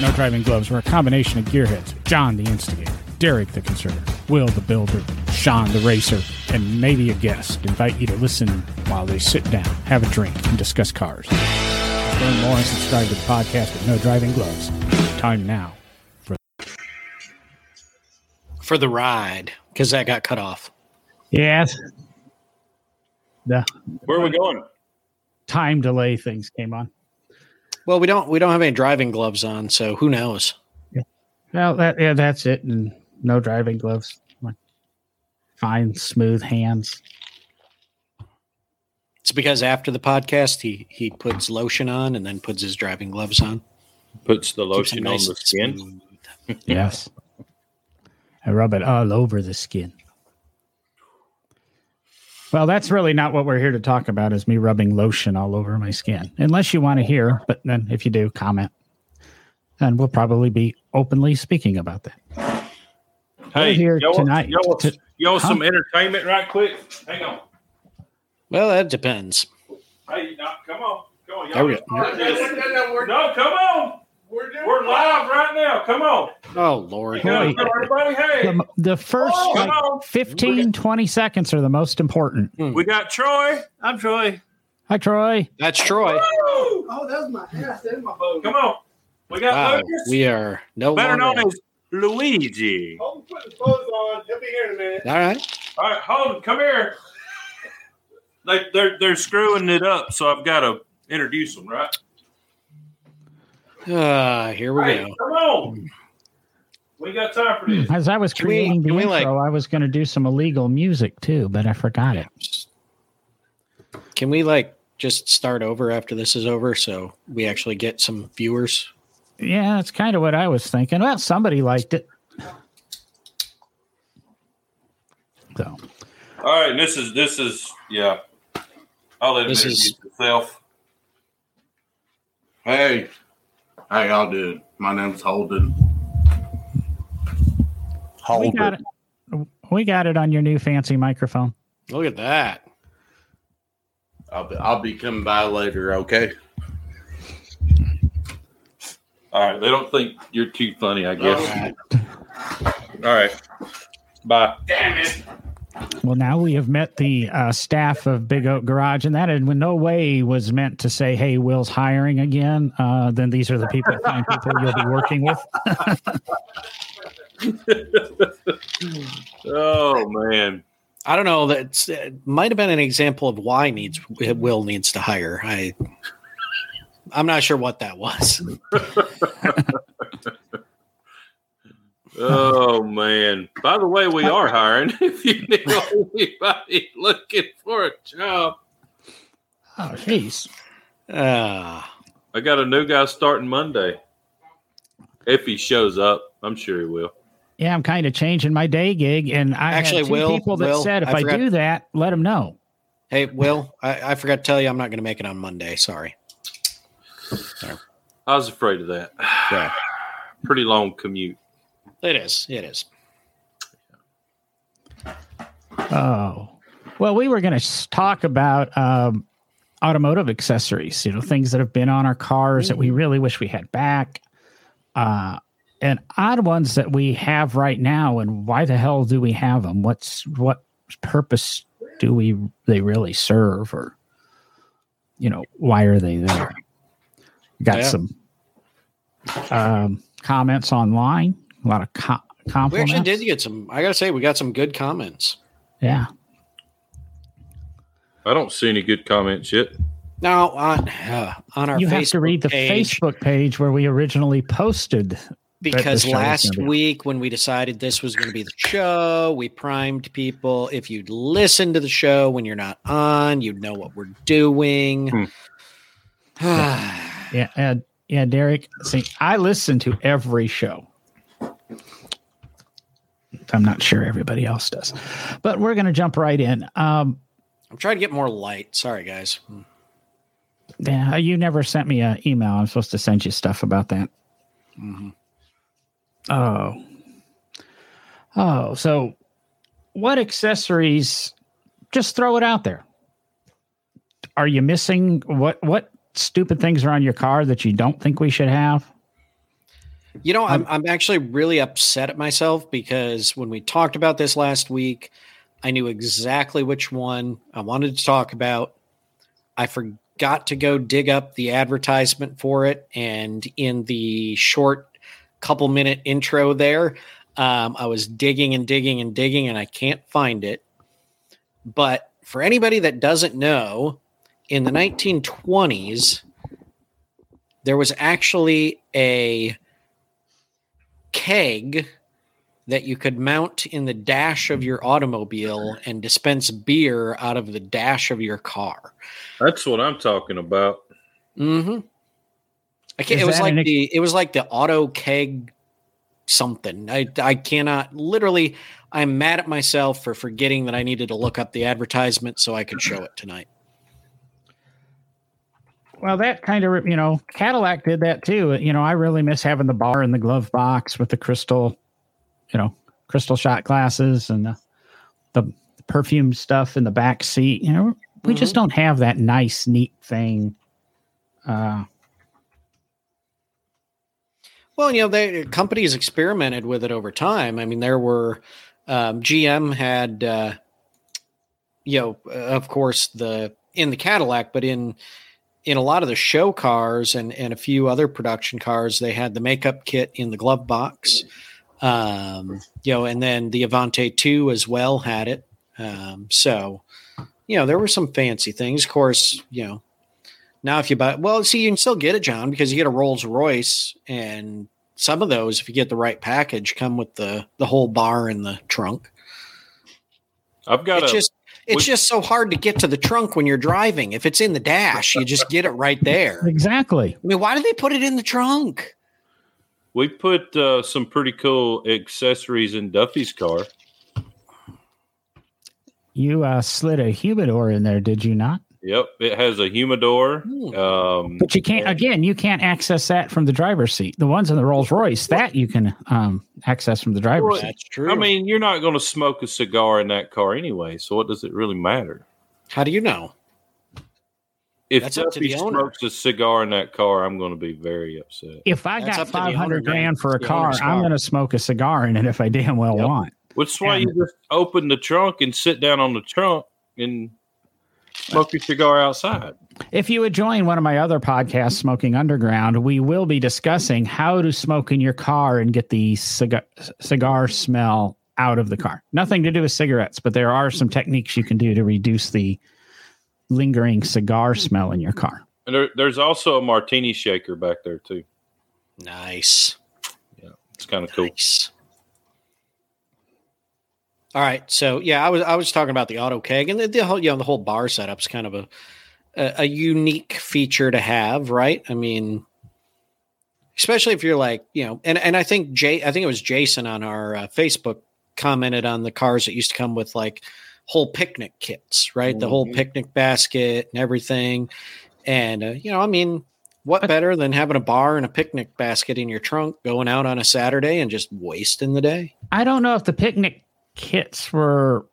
No Driving Gloves, we're a combination of gearheads. John, the instigator, Derek, the conservative, Will, the builder, Sean, the racer, and maybe a guest. Invite you to listen while they sit down, have a drink, and discuss cars. Learn more and subscribe to the podcast at No Driving Gloves. Time now for for the ride because that got cut off. yes. The Where are we going? time delay things came on. Well, we don't we don't have any driving gloves on, so who knows? Well, that yeah, that's it. And no driving gloves. Fine, smooth hands. It's because after the podcast, he he puts lotion on and then puts his driving gloves on. Puts the Keeps it lotion on the skin. Yes. I rub it all over the skin. Well, that's really not what we're here to talk about is me rubbing lotion all over my skin. Unless you want to hear, but then if you do, comment. And we'll probably be openly speaking about that. Hey, here y'all, want- tonight y'all, to- y'all Huh? some entertainment right quick? Hang on. Well, that depends. Hey, no, come on. Come on. Y'all we get go. started this. No, come on. We're live right now. Come on. Oh Lord, Boy. Everybody, hey. The, the first Oh, like, come on. 15, 20 seconds are the most important. Hmm. We got Troy. I'm Troy. Hi, Troy. that's Troy. Woo! Oh, that was my ass. That was my boat. Come on. We got Wow, Lucas. we are no better known as Luigi. Hold put the clothes on. He'll be here in a minute. All right. All right, hold on. Come here. They, they're they're screwing it up, so I've got to introduce them, right? Uh, here we Hey, go. come on. We got time for this. As I was Can creating can the intro, like- I was going to do some illegal music too, but I forgot it. Can we like just start over after this is over so we actually get some viewers? Yeah, that's kind of what I was thinking. Well, somebody liked it. So, All right, this is this is yeah. I'll let This introduce is- himself. Hey, how y'all doing? My name's Holden. we got it. We got it on your new fancy microphone. Look at that. I'll be, I'll be coming by later, okay? All right, they don't think you're too funny, I guess. Oh. All right, bye. Damn it. Well, now we have met the uh, staff of Big Oak Garage, and that in no way was meant to say, "Hey, Will's hiring again." Uh, then these are the people, fine people you'll be working with. Oh man, I don't know. That it might have been an example of why needs Will needs to hire. I I'm not sure what that was. oh man. By the way, we are hiring. If you know anybody looking for a job, Oh, jeez. Uh, I got a new guy starting Monday. If he shows up, I'm sure he will. Yeah, I'm kind of changing my day gig, and I Actually, two Will- people that Will, said if I I, do that, let them know. hey, Will, I, I forgot to tell you I'm not going to make it on Monday. Sorry. I was afraid of that. Yeah. Pretty long commute. It is. It is. Oh, well, we were going to talk about um, automotive accessories, you know, things that have been on our cars that we really wish we had back, uh, and odd ones that we have right now. And why the hell do we have them? What's what purpose do we they really serve, or you know, why are they there? Got Yeah. some um, comments online. A lot of co- We actually did get some. I got to say, we got some good comments. Yeah. I don't see any good comments yet. Now on uh, on our you Facebook have to read the page, Facebook page where we originally posted. because last week when we decided this was going to be the show, we primed people. If you'd listen to the show when you're not on, you'd know what we're doing. Yeah, uh, yeah, Derek. See, I listen to every show. I'm not sure everybody else does, but we're going to jump right in. Um, I'm trying to get more light. Sorry, guys. yeah, you never sent me an email. I'm supposed to send you stuff about that. Mhm. Oh, oh. So, what accessories? Just throw it out there. Are you missing what? What stupid things are on your car that you don't think we should have? You know, I'm I'm actually really upset at myself because when we talked about this last week, I knew exactly which one I wanted to talk about. I forgot to go dig up the advertisement for it, and in the short couple minute intro there, um, I was digging and digging and digging, and I can't find it. But for anybody that doesn't know, in the 1920s, there was actually a keg that you could mount in the dash of your automobile and dispense beer out of the dash of your car. That's what I'm talking about. Mm-hmm. I can't, Is it was like an- the it was like the auto keg something. I I cannot literally. I'm mad at myself for forgetting that I needed to look up the advertisement so I could show it tonight. Well, that kind of, you know, Cadillac did that too. You know, I really miss having the bar in the glove box with the crystal, you know, crystal shot glasses and the, the perfume stuff in the back seat. You know, we just don't have that nice, neat thing. Uh, Well, you know, they companies experimented with it over time. I mean, there were um, GM had, uh, you know, of course the in the Cadillac, but in in a lot of the show cars and and a few other production cars, they had the makeup kit in the glove box. Um, you know, and then the Avanti Two as well had it. Um, so, you know, there were some fancy things. Of course, you know, now, if you buy, well, see, you can still get it, John, because you get a Rolls Royce, and some of those, if you get the right package, come with the the whole bar in the trunk. I've got It's a just it's we- just so hard to get to the trunk when you're driving. If it's in the dash, you just get it right there. exactly. I mean, why do they put it in the trunk? we put uh, some pretty cool accessories in Duffy's car. You uh, slid a humidor in there, did you not? Yep, it has a humidor. Hmm. Um, But you can't, again, you can't access that from the driver's seat. The ones in the Rolls Royce, that you can um, access from the driver's seat. That's true. I mean, you're not going to smoke a cigar in that car anyway, so what does it really matter? how do you know? If That's up Duffy smokes a cigar in that car, I'm going to be very upset. If I That's got up to the owner, 500 grand for a It's the car, I'm going to smoke a cigar in it if I damn well Yep. want. Which is why you just open the trunk and sit down on the trunk and smoke your cigar outside. If you would join one of my other podcasts, Smoking Underground, we will be discussing how to smoke in your car and get the cigar, cigar smell out of the car. Nothing to do with cigarettes, but there are some techniques you can do to reduce the lingering cigar smell in your car. And there, there's also a martini shaker back there too. Nice, Yeah, It's kind of cool. All right, so yeah, I was I was talking about the auto keg and the, the whole you know the whole bar setup's kind of a, a a unique feature to have, right? I mean, especially if you're like you know, and and I think Jay, I think it was Jason on our uh, Facebook commented on the cars that used to come with like whole picnic kits, right? The whole Mhm. picnic basket and everything, and uh, you know, I mean. What better than having a bar and a picnic basket in your trunk, going out on a Saturday and just wasting the day? I don't know if the picnic kits were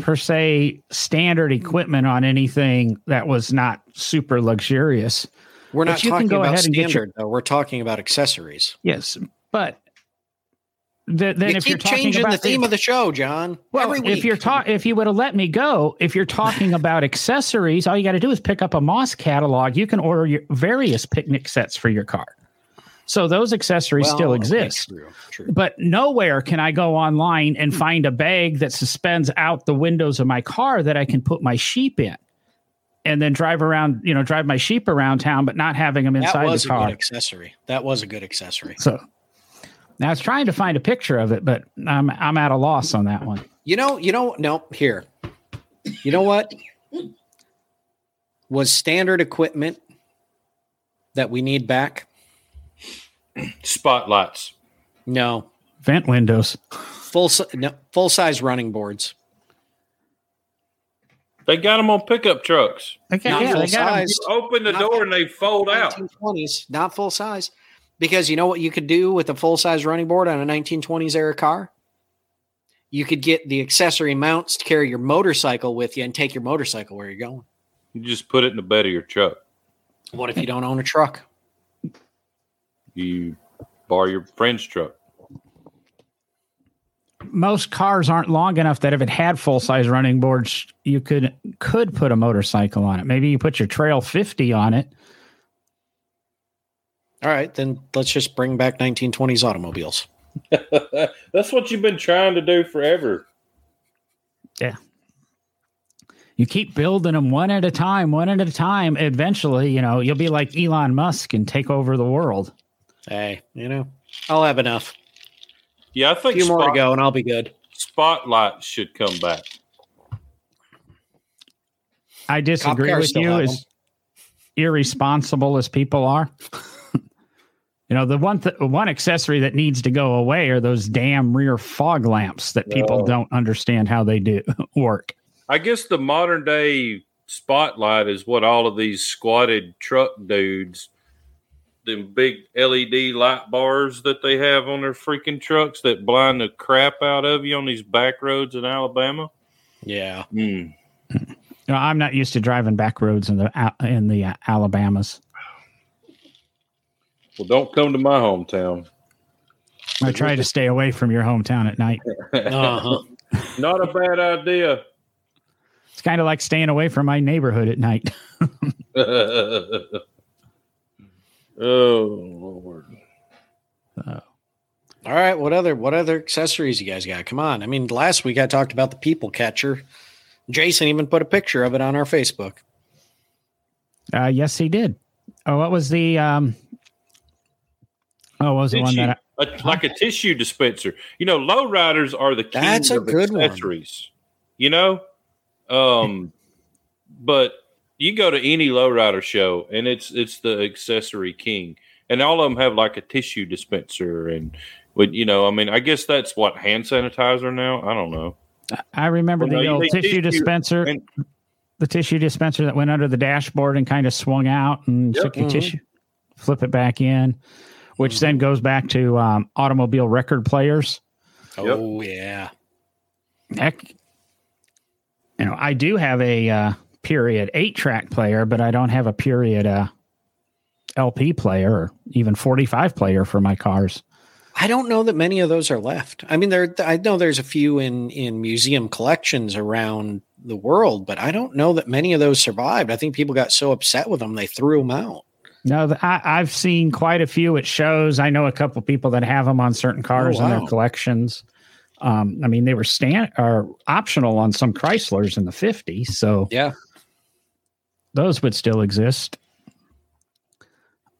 per se standard equipment on anything that was not super luxurious. We're not talking about get your- standard, though. We're talking about accessories. Yes, but th- then you if you're changing about the theme of the show, John. well, every week. if you're talking, if you would have let me go, if you're talking about accessories, all you got to do is pick up a Moss catalog. You can order your various picnic sets for your car. So those accessories Well, still exist. True, true. But nowhere can I go online and hmm. find a bag that suspends out the windows of my car that I can put my sheep in and then drive around, you know, drive my sheep around town, but not having them That inside was the a good car. accessory. That was a good accessory. So now I was trying to find a picture of it, but I'm I'm at a loss on that one. You know, you know, no, here. You know what? Was standard equipment that we need back? Spotlights. No. Vent windows. Full no, full size running boards. They got them on pickup trucks. Okay, Not yeah, full they got 'em- size. You open the Not door full- and they fold out. 1920s, not full size. Because you know what you could do with a full size running board on a 1920s era car? You could get the accessory mounts to carry your motorcycle with you and take your motorcycle where you're going. You just put it in the bed of your truck. What if you don't own a truck? You Borrow your friend's truck. Most cars aren't long enough that if it had full size running boards, you could could put a motorcycle on it. Maybe you put your Trail 50 on it. All right, then let's just bring back 1920s automobiles. That's what you've been trying to do forever. Yeah. You keep building them one at a time, one at a time. Eventually, you know, you'll be like Elon Musk and take over the world. Hey, you know, I'll have enough. Yeah, I think few more to go, and I'll be good. Spotlight should come back. I disagree with you have as irresponsible as people are. you know, the one th- one accessory that needs to go away are those damn rear fog lamps that people Oh. don't understand how they do work. I guess the modern day spotlight is what all of these squatted truck dudes, them big LED light bars that they have on their freaking trucks that blind the crap out of you on these back roads in Alabama. Yeah. You know, I'm not used to driving back roads in the in the uh, Alabamas. Well, don't come to my hometown. I try to stay away from your hometown at night. Uh-huh. Not a bad idea. It's kind of like staying away from my neighborhood at night. oh Lord. All right. What other what other accessories you guys got? Come on. I mean, last week I talked about the people catcher. Jason even put a picture of it on our Facebook. Uh, yes, he did. Oh, what was the um? Oh, what was the one Tissue, that? I, a- like a tissue dispenser. You know, lowriders are the king That's a of good one. accessories. You know, um, but you go to any lowrider show and it's it's the accessory king, and all of them have like a tissue dispenser and. Would you know? I mean, I guess that's what hand sanitizer now. I don't know. I remember Well, the you old tissue tissue dispenser. and- the tissue dispenser that went under the dashboard and kind of swung out and Yep. took your Mhm. tissue, flip it back in, which then goes back to um, automobile record players. Yep. Oh yeah. Heck, you know, I do have a uh, period eight track player, but I don't have a period uh, LP player or even 45 player for my cars. I don't know that many of those are left. I mean, there. I know there's a few in in museum collections around the world, but I don't know that many of those survived. I think people got so upset with them they threw them out. No, I, I've seen quite a few at shows. I know a couple people that have them on certain cars in wow. their collections. Um, I mean, they were stand or optional on some Chryslers in the 50s, so Yeah. Those would still exist.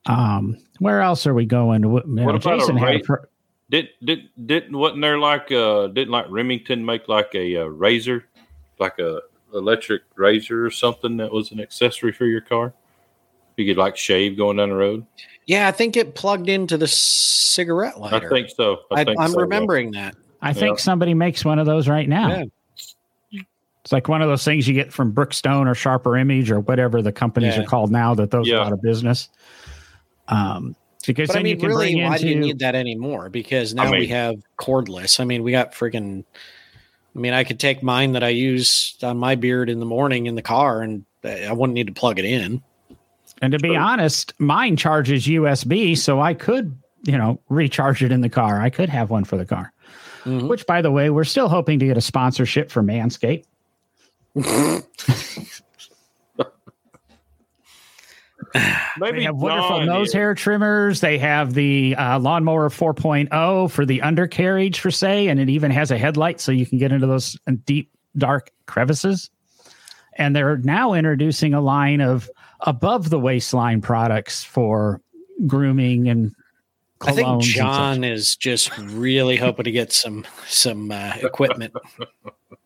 Um, where else are we going? You know, What about a Jason had a Ray- per- Did did didn't wasn't there like uh didn't like Remington make like a, uh razor, like a electric razor or something that was an accessory for your car? You could like shave going down the road. Yeah, I think it plugged into the cigarette lighter. I think so. I I, think am so, yeah. remembering that. I think Yeah. somebody makes one of those right now. Yeah. It's like one of those things you get from Brookstone or Sharper Image or whatever the companies Yeah. are called now that those Yeah. are out of business. Um, because But I then you mean, can really, bring why do you need that anymore? Because now I we have cordless. I mean, we got freaking. I mean, I could take mine that I use on my beard in the morning in the car, and I wouldn't need to plug it in. and to be True. honest, mine charges USB, so I could, you know, recharge it in the car. I could have one for the car. Mhm. Which, by the way, we're still hoping to get a sponsorship for Manscaped. Maybe They have wonderful John nose is. hair trimmers. They have the uh, lawnmower 4.0 for the undercarriage, for say, and it even has a headlight so you can get into those deep, dark crevices. And they're now introducing a line of above the waistline products for grooming and I think colognes and such. John is just really hoping to get some some uh, equipment.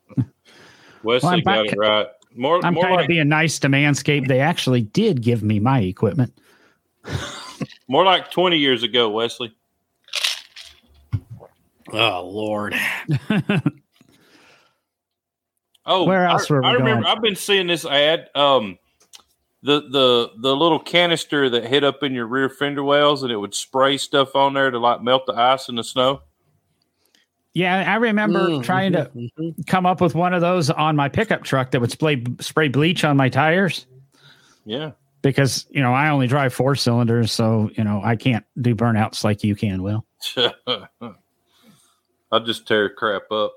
Well, Wesley I'm got back- it right. More I'm more kind like of being nice to Manscaped. They actually did give me my equipment. more like twenty years ago, Wesley. Oh Lord, Oh, Where else I, were we I remember going? I've been seeing this ad. Um, the the the little canister that hit up in your rear fender wells, and it would spray stuff on there to like melt the ice in the snow. Yeah, I remember Mm, trying to mhm, mhm. come up with one of those on my pickup truck that would spray spray bleach on my tires. Yeah, because you know I only drive four cylinders, so you know I can't do burnouts like you can. Will I'll just tear crap up.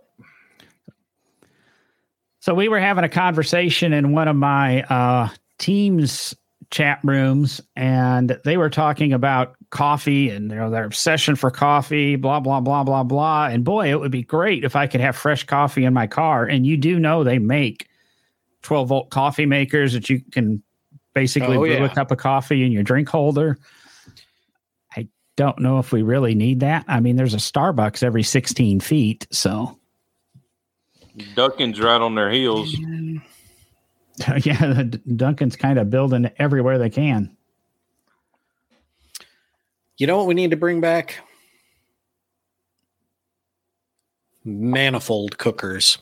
so we were having a conversation in one of my uh, teams chat rooms, and they were talking about coffee and you know their obsession for coffee, blah blah blah blah blah. And boy, it would be great if I could have fresh coffee in my car. And you do know they make twelve volt coffee makers that you can basically Oh, brew yeah. a cup of coffee in your drink holder. I don't know if we really need that. I mean, there's a Starbucks every 16 feet, so Dunkin's right on their heels. yeah, the Dunkin's kind of building everywhere they can. You know what we need to bring back? Manifold cookers.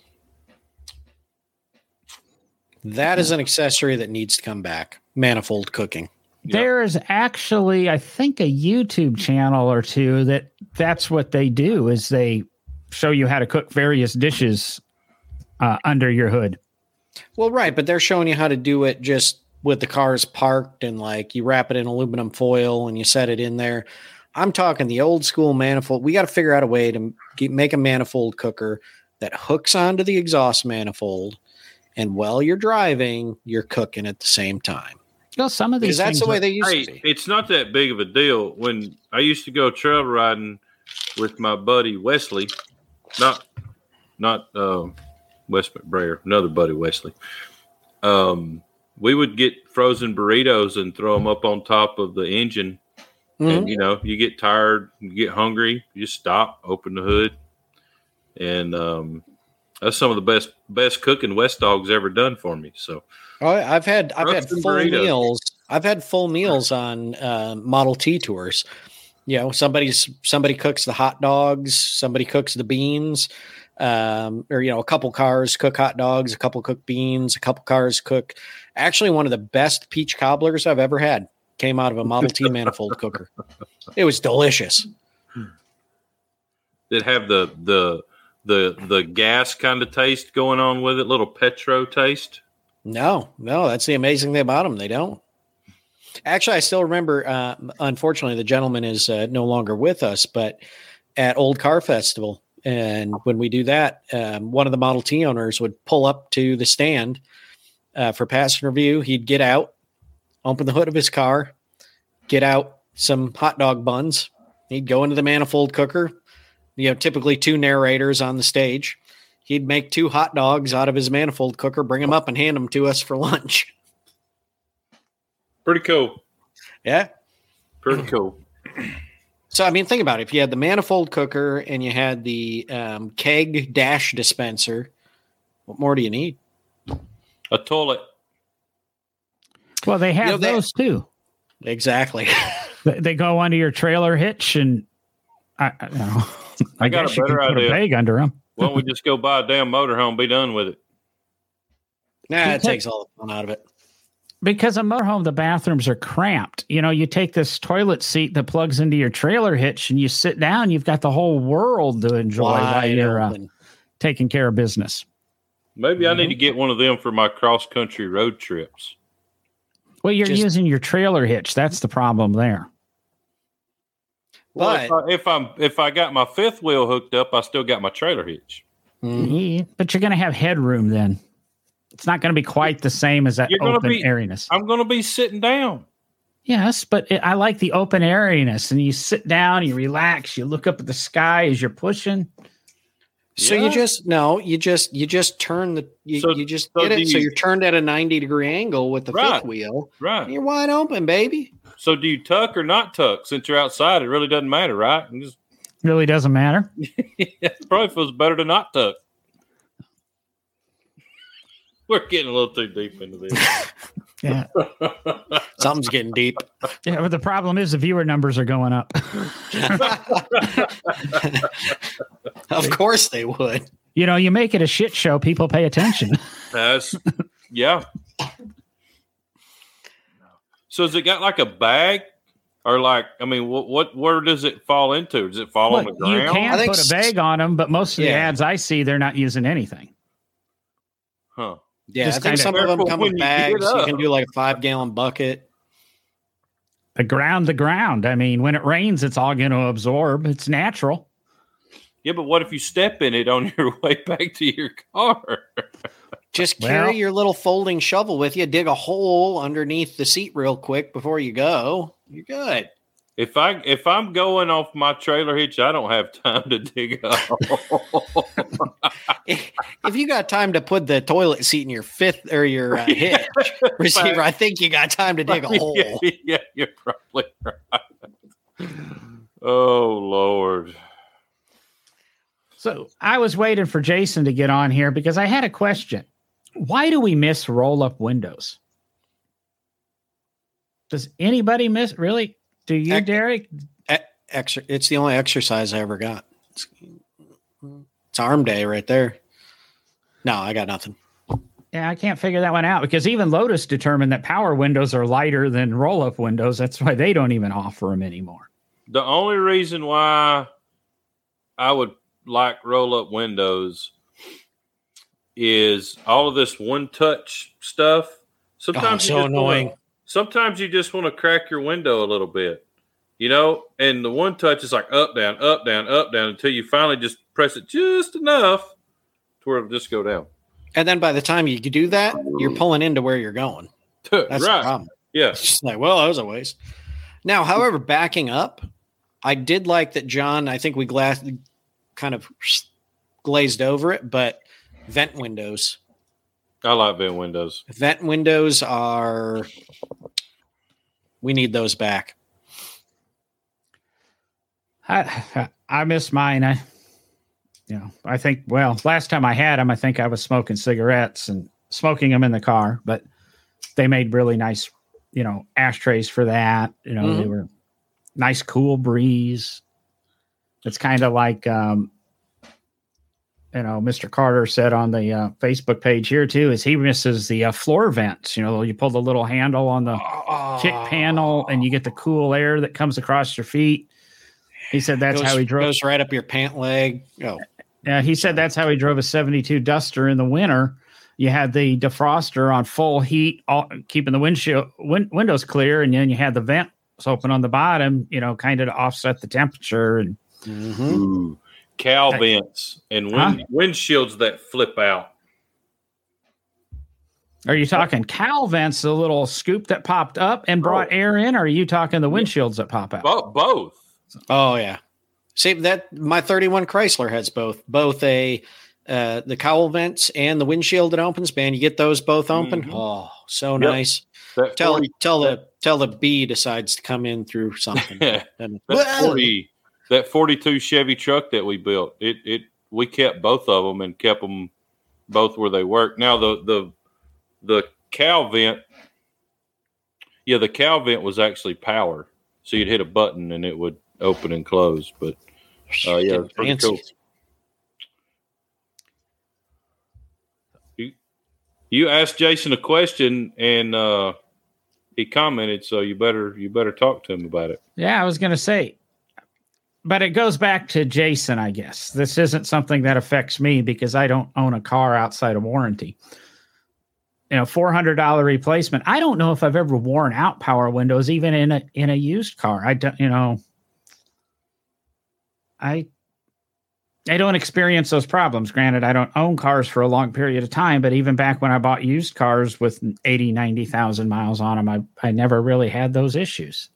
That is an accessory that needs to come back. Manifold cooking. Yep. There is actually, I think, a YouTube channel or two that that's what they do is they show you how to cook various dishes uh, under your hood. Well, right, but they're showing you how to do it just with the cars parked and like you wrap it in aluminum foil and you set it in there. I'm talking the old school manifold. We got to figure out a way to get, make a manifold cooker that hooks onto the exhaust manifold, and while you're driving, you're cooking at the same time. Well, some of these that's the way are- they used Hey, to be. it's not that big of a deal. When I used to go trail riding with my buddy Wesley, not not um, Wes McBrayer, another buddy Wesley. Um, we would get frozen burritos and throw them up on top of the engine, Mhm. and you know, you get tired, you get hungry, you just stop, open the hood, and um, that's some of the best best cooking West Dog's ever done for me. So Oh, I've had I've had full burritos. meals. I've had full meals on uh, Model T tours. You know, somebody's somebody cooks the hot dogs, somebody cooks the beans, um, or you know, a couple cars cook hot dogs, a couple cook beans, a couple cars cook. Actually, one of the best peach cobblers I've ever had came out of a Model T manifold cooker. It was delicious. that have the the the the gas kind of taste going on with it, little petro taste. No, no, that's the amazing thing about them. They don't. Actually, I still remember. Uh, unfortunately, the gentleman is uh, no longer with us, but at Old Car Festival, and when we do that, um, one of the Model T owners would pull up to the stand uh, for passenger view. He'd get out, open the hood of his car, get out some hot dog buns. He'd go into the manifold cooker. You know, typically two narrators on the stage he'd make two hot dogs out of his manifold cooker, bring them up, and hand them to us for lunch. Pretty cool. Yeah. Pretty cool. So I mean, think about it. If you had the manifold cooker and you had the um, keg dash dispenser, what more do you need? A toilet. well, they have know, they- those too. Exactly. They, they go under your trailer hitch, and I, I, don't know. I, I got a guess you can better put idea. a bag under them. Why don't we just go buy a damn motorhome, and be done with it? nah, it takes all the fun out of it. Because a motorhome, the bathrooms are cramped. You know, you take this toilet seat that plugs into your trailer hitch, and you sit down. You've got the whole world to enjoy while you're uh, taking care of business. Maybe I need Mm-hmm. to get one of them for my cross country road trips. Well, you're Just- using your trailer hitch. That's the problem there. Well, But- if, I, if I'm if I got my fifth wheel hooked up, I still got my trailer hitch. Mhm. Yeah, But you're going to have headroom then. It's not going to be quite the same as that You're gonna open be- airiness. I'm going to be sitting down. Yes, but it, I like the open airiness, and you sit down, you relax, you look up at the sky as you're pushing. So Yeah. you just no, you just you just turn the you, So- you just so get it. do so you- you're turned at a ninety degree angle with the Right. fifth wheel. Right. You're wide open, baby. So do you tuck or not tuck? Since you're outside, it really doesn't matter, right? And just, Really doesn't matter. it probably feels better to not tuck. We're getting a little too deep into this. Yeah, Something's getting deep. yeah. But the problem is the viewer numbers are going up. of course they would. you know, you make it a shit show, people pay attention. That's yeah. So has it got like a bag, or like I mean, what what where does it fall into? Does it fall on Look, the you can I think put a bag on them, but most of the ads I see, they're not using anything. Huh. Yeah, Just I think some of them come when with bags. You up. can do like a five gallon bucket. the ground, the ground. I mean, when it rains, it's all going to absorb. It's natural. Yeah, but what if you step in it on your way back to your car? Just carry Well- your little folding shovel with you. Dig a hole underneath the seat real quick before you go. You're good. If I if I'm going off my trailer hitch, I don't have time to dig a hole. if you got time to put the toilet seat in your fifth or your uh, hitch receiver, I think you got time to dig a hole. yeah, yeah, you're probably right. Oh Lord. So I was waiting for Jason to get on here because I had a question. Why do we miss roll up windows? Does anybody miss really? Do you, Ec- Derek? Exer- it's the only exercise I ever got. It's, it's arm day right there. No, I got nothing. Yeah, I can't figure that one out because even Lotus determined that power windows are lighter than roll up windows. That's why they don't even offer them anymore. The only reason why I would like roll up windows is all of this one touch stuff. Oh, Sometimes Oh, so just wanna- annoying. Sometimes you just want to crack your window a little bit, you know, and the one touch is like up, down, up, down, up, down until you finally just press it just enough to where it'll just go down. And then by the time you do that, you're pulling into where you're going. That's the problem. Yeah. It's just like, well, that was a waste. Now, however, backing up, I did like that John, I think we glass kind of glazed over it, but vent windows. I like vent windows. Vent windows are we need those back. I I miss mine. I you know, I think well, last time I had them, I think I was smoking cigarettes and smoking them in the car, but they made really nice, you know, ashtrays for that. You know, they Mhm. were nice cool breeze. It's kind of like um you know, Mr. Carter said on the uh, Facebook page here too, is he misses the uh, floor vents. You know, you pull the little handle on the kick panel and you get the cool air that comes across your feet. He said that's goes, how he drove. goes right up your pant leg. Oh, Yeah, he said that's how he drove a 72 Duster in the winter. You had the defroster on full heat, all, keeping the windshield win, windows clear, and then you had the vents open on the bottom, you know, kind of to offset the temperature. And mhm. Ooh. Cowl vents and wind, Huh? windshields that flip out. are you talking cowl vents, the little scoop that popped up and brought air in? Or are you talking the windshields that pop out? Bo- both. Oh yeah. See that my 31 Chrysler has both both a uh the cowl vents and the windshield that opens, man. You get those both open. Mhm. Oh, so Yep. nice. That Tell 40, tell the tell the bee decides to come in through something. That 40 that 42 Chevy truck that we built. It it we kept both of them and kept them both where they work. Now the the the cowl vent yeah, the cowl vent was actually power. So you'd hit a button and it would open and close, but uh, yeah, it's pretty cool. You, you asked Jason a question and uh, he commented, so you better you better talk to him about it. Yeah, I was going to say, but it goes back to Jason, I guess. This isn't something that affects me because I don't own a car outside of warranty. You know, four hundred dollar replacement. I don't know if I've ever worn out power windows, even in a in a used car. I don't, you know, I I don't experience those problems. Granted, I don't own cars for a long period of time, but even back when I bought used cars with 80, 90,000 miles on them, I, I never really had those issues.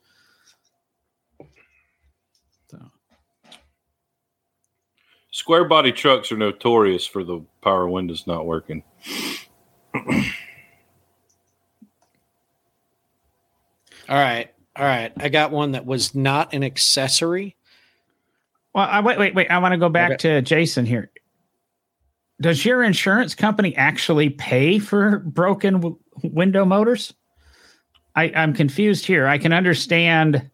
Square body trucks are notorious for the power windows not working. All right. All right. I got one that was not an accessory. well, I, wait, wait, wait. I want to go back to Jason here. Does your insurance company actually pay for broken w- window motors? I, I'm confused here. I can understand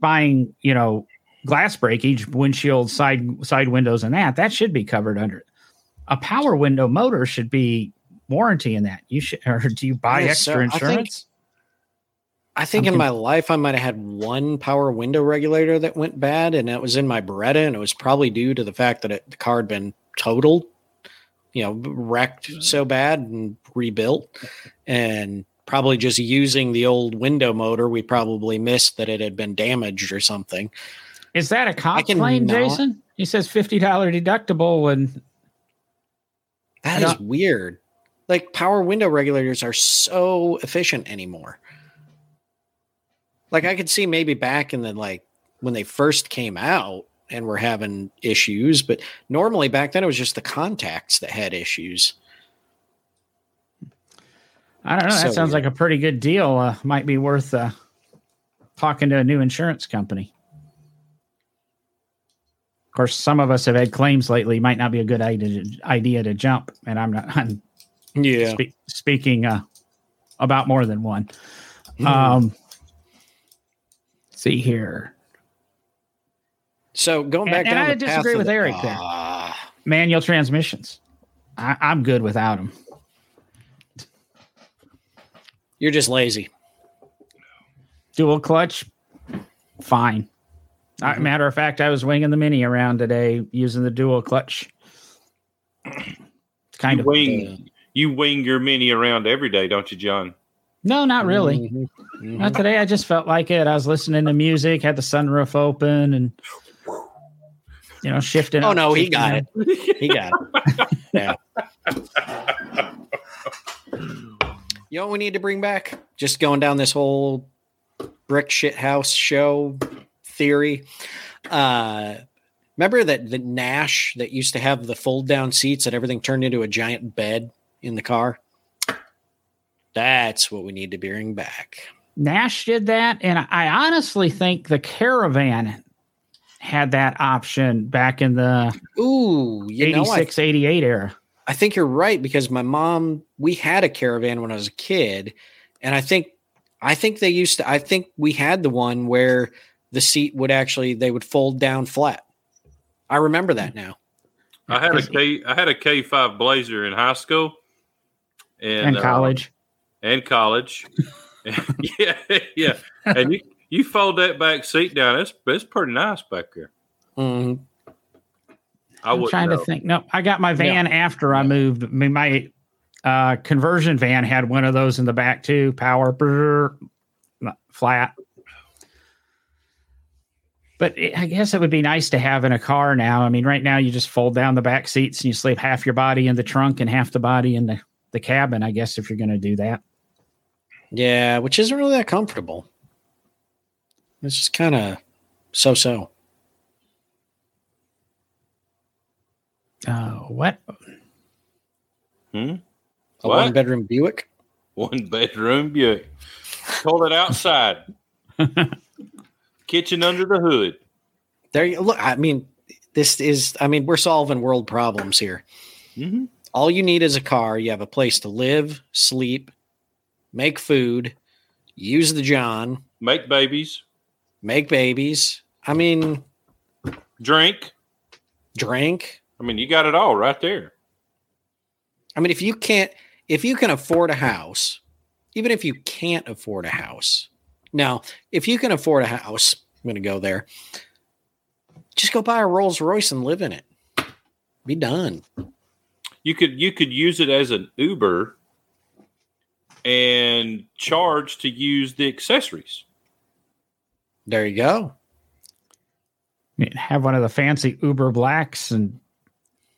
buying, you know, glass breakage, windshield, side side windows, and that. That should be covered under it. A power window motor should be warranty in that. You should, or do you buy Yes, extra I insurance? I think I'm in con- my life I might have had one power window regulator that went bad, and it was in my Beretta, and it was probably due to the fact that it, the car had been totaled, you know, wrecked so bad and rebuilt, and probably just using the old window motor. We probably missed that it had been damaged or something. Is that a cop claim, not- Jason? He says fifty dollar deductible, and That is weird. Like power window regulators are so efficient anymore. Like I could see maybe back in the like when they first came out and were having issues, but normally back then it was just the contacts that had issues. I don't know. That So sounds weird. like a pretty good deal. Uh, might be worth uh, talking to a new insurance company. Course, some of us have had claims lately. Might not be a good idea, idea to jump, and I'm not. I'm Yeah. spe- speaking uh, about more than one. Hmm. Um, see here, So going back and down I disagree with the- Eric there. Ah, manual transmissions. I, I'm good without them. you're just lazy. Dual clutch, fine. Uh, Mhm. matter of fact, I was winging the mini around today using the dual clutch. It's kind you of wing, you wing your mini around every day, don't you, John? no, not really. Mhm. Mhm. Not today. I just felt like it. I was listening to music, had the sunroof open, and you know, shifting. Oh up, no, he got down. it. He got it. Yeah. You know what we need to bring back? Just going down this whole brick shit house show theory. Uh remember that the Nash that used to have the fold down seats that everything turned into a giant bed in the car? That's what we need to bring back. Nash did that, and I honestly think the Caravan had that option back in the Ooh, you know, I 86, 88 era. I think you're right because my mom, we had a caravan when I was a kid, and I think, I think they used to. I think we had the one where the seat would actually they would fold down flat. I remember that now. I had a K. I had a K five Blazer in high school, and, And uh, college. and college. yeah, yeah. And you you fold that back seat down. It's it's pretty nice back there. Mhm. I I'm would trying to think. No, I got my van after I moved. I mean, my uh, conversion van had one of those in the back too. Power, brrr, flat. But it, I guess it would be nice to have in a car now. I mean, right now you just fold down the back seats and you sleep half your body in the trunk and half the body in the, the cabin. I guess if you're going to do that. Yeah, which isn't really that comfortable. It's just kind of so so. Uh, what? Hmm? A What? one bedroom Buick. One bedroom Buick. Call it outside. Kitchen under the hood. There you look. I mean, this is. I mean, we're solving world problems here. Mm-hmm. All you need is a car. You have a place to live, sleep, make food, use the John, Make babies. make babies. I mean, Drink. drink. I mean, you got it all right there. I mean, if you can't, if you can afford a house, even if you can't afford a house, now, if you can afford a house, I'm going to go there. Just go buy a Rolls Royce and live in it. Be done. You could you could use it as an Uber and charge to use the accessories. There you go. Have one of the fancy Uber Blacks, and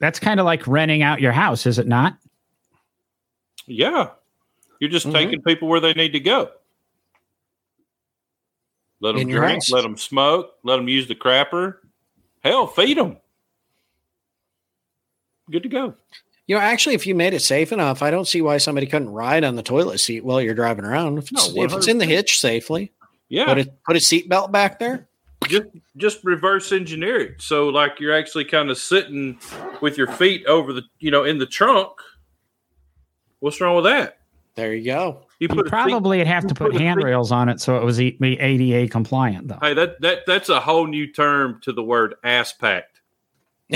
that's kind of like renting out your house, is it not? Yeah. You're just Mhm. taking people where they need to go. Let them drink, house. let them smoke, let them use the crapper. Hell, feed them. Good to go. You know, actually, if you made it safe enough, I don't see why somebody couldn't ride on the toilet seat while you're driving around. If it's, No, if it's in the hitch safely, Yeah. put it put a seatbelt back there. just just reverse engineer it. So like you're actually kind of sitting with your feet over the you know in the trunk. What's wrong with that? There you go. You you probably would have to put put a seat- handrails on it so it was ADA compliant, though. Hey, that that that's a whole new term to the word ass packed.